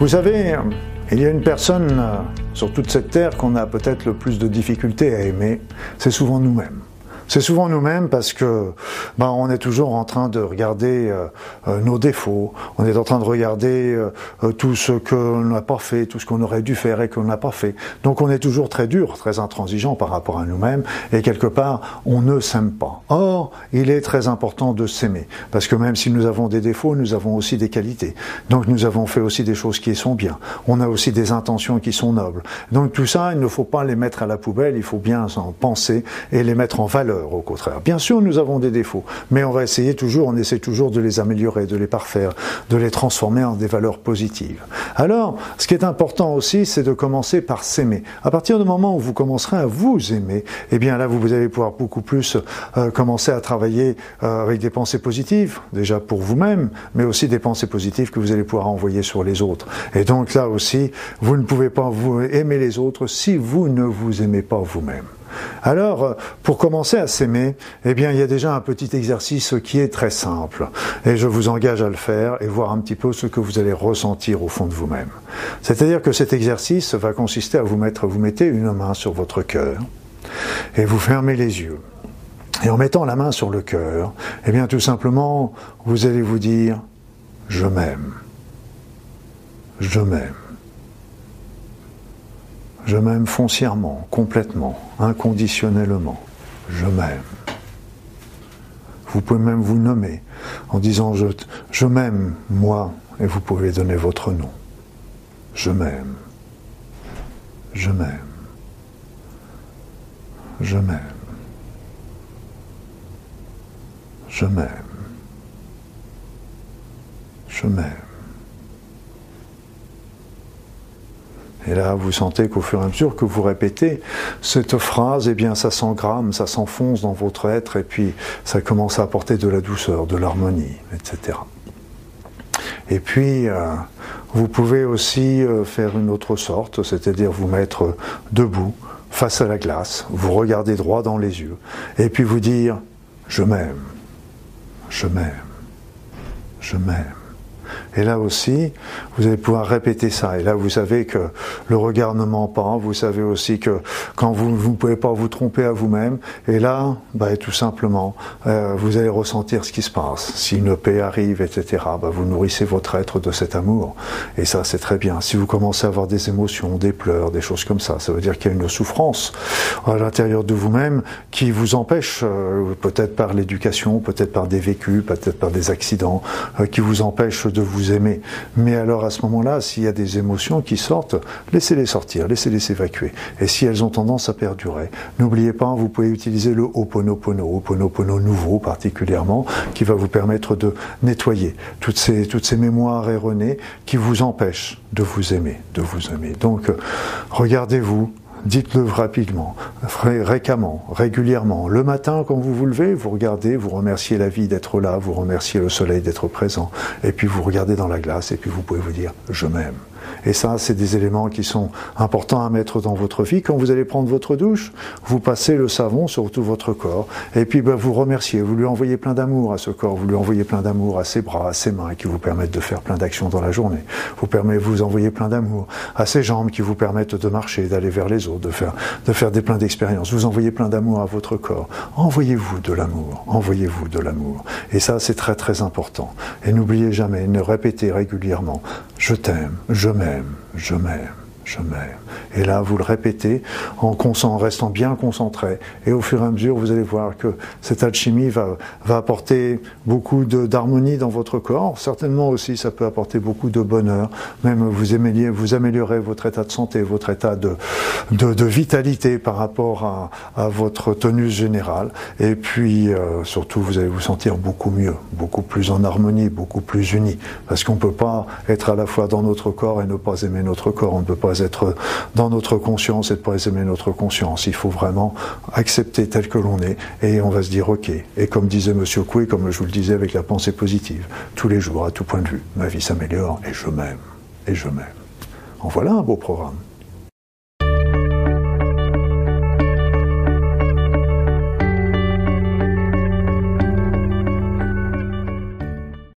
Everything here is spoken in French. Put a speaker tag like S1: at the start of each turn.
S1: Vous savez, il y a une personne euh, sur toute cette terre qu'on a peut-être le plus de difficultés à aimer, c'est souvent nous-mêmes. C'est souvent nous-mêmes parce que ben, on est toujours en train de regarder euh, euh, nos défauts, on est en train de regarder euh, tout ce qu'on n'a pas fait, tout ce qu'on aurait dû faire et qu'on n'a pas fait. Donc on est toujours très dur, très intransigeant par rapport à nous-mêmes et quelque part on ne s'aime pas. Or, il est très important de s'aimer parce que même si nous avons des défauts, nous avons aussi des qualités. Donc nous avons fait aussi des choses qui sont bien. On a aussi des intentions qui sont nobles. Donc tout ça, il ne faut pas les mettre à la poubelle, il faut bien en penser et les mettre en valeur au contraire. Bien sûr, nous avons des défauts, mais on va essayer toujours, on essaie toujours de les améliorer, de les parfaire, de les transformer en des valeurs positives. Alors, ce qui est important aussi, c'est de commencer par s'aimer. À partir du moment où vous commencerez à vous aimer, eh bien là, vous allez pouvoir beaucoup plus euh, commencer à travailler euh, avec des pensées positives, déjà pour vous-même, mais aussi des pensées positives que vous allez pouvoir envoyer sur les autres. Et donc là aussi, vous ne pouvez pas vous aimer les autres si vous ne vous aimez pas vous-même. Alors, pour commencer à s'aimer, eh bien, il y a déjà un petit exercice qui est très simple. Et je vous engage à le faire et voir un petit peu ce que vous allez ressentir au fond de vous-même. C'est-à-dire que cet exercice va consister à vous mettre, vous mettez une main sur votre cœur et vous fermez les yeux. Et en mettant la main sur le cœur, eh bien, tout simplement, vous allez vous dire, je m'aime. Je m'aime. Je m'aime foncièrement, complètement, inconditionnellement. Je m'aime. Vous pouvez même vous nommer en disant je, m'aime, moi, et vous pouvez donner votre nom. Je m'aime. Je m'aime. Je m'aime. Je m'aime. Je m'aime. Et là, vous sentez qu'au fur et à mesure que vous répétez cette phrase, eh bien, ça s'engramme, ça s'enfonce dans votre être, et puis ça commence à apporter de la douceur, de l'harmonie, etc. Et puis, euh, vous pouvez aussi euh, faire une autre sorte, c'est-à-dire vous mettre debout, face à la glace, vous regarder droit dans les yeux, et puis vous dire, je m'aime, je m'aime, je m'aime. Et là aussi, vous allez pouvoir répéter ça. Et là, vous savez que le regard ne ment pas. Vous savez aussi que quand vous ne pouvez pas vous tromper à vous-même. Et là, bah, tout simplement, euh, vous allez ressentir ce qui se passe. Si une paix arrive, etc., bah, vous nourrissez votre être de cet amour. Et ça, c'est très bien. Si vous commencez à avoir des émotions, des pleurs, des choses comme ça, ça veut dire qu'il y a une souffrance à l'intérieur de vous-même qui vous empêche, euh, peut-être par l'éducation, peut-être par des vécus, peut-être par des accidents, euh, qui vous empêche de vous aimer. Mais alors à ce moment-là, s'il y a des émotions qui sortent, laissez-les sortir, laissez-les s'évacuer. Et si elles ont tendance à perdurer, n'oubliez pas, vous pouvez utiliser le Ho'oponopono, Ho'oponopono nouveau particulièrement, qui va vous permettre de nettoyer toutes ces, toutes ces mémoires erronées qui vous empêchent de vous aimer, de vous aimer. Donc, regardez-vous, dites-le rapidement, fréquemment, régulièrement. Le matin, quand vous vous levez, vous regardez, vous remerciez la vie d'être là, vous remerciez le soleil d'être présent, et puis vous regardez dans la glace, et puis vous pouvez vous dire, je m'aime. Et ça, c'est des éléments qui sont importants à mettre dans votre vie. Quand vous allez prendre votre douche, vous passez le savon sur tout votre corps. Et puis, ben, vous remerciez. Vous lui envoyez plein d'amour à ce corps. Vous lui envoyez plein d'amour à ses bras, à ses mains qui vous permettent de faire plein d'actions dans la journée. Vous vous envoyez plein d'amour à ses jambes qui vous permettent de marcher, d'aller vers les autres, de faire, de faire des pleins d'expériences. Vous envoyez plein d'amour à votre corps. Envoyez-vous de l'amour. Envoyez-vous de l'amour. Et ça, c'est très, très important. Et n'oubliez jamais, ne répétez régulièrement, je t'aime, je m'aime, je m'aime je m'aime. Et là, vous le répétez en, en, restant bien concentré. Et au fur et à mesure, vous allez voir que cette alchimie va, va apporter beaucoup d'harmonie dans votre corps. Certainement aussi, ça peut apporter beaucoup de bonheur. Même vous, améliorez, vous améliorez votre état de santé, votre état de, de, de vitalité par rapport à, à, votre tenue générale. Et puis, euh, surtout, vous allez vous sentir beaucoup mieux, beaucoup plus en harmonie, beaucoup plus uni. Parce qu'on ne peut pas être à la fois dans notre corps et ne pas aimer notre corps. On ne peut pas être notre conscience et de pas aimer notre conscience. Il faut vraiment accepter tel que l'on est et on va se dire ok. Et comme disait Monsieur Coué, comme je vous le disais avec la pensée positive, tous les jours, à tout point de vue, ma vie s'améliore et je m'aime. Et je m'aime. En voilà un beau programme.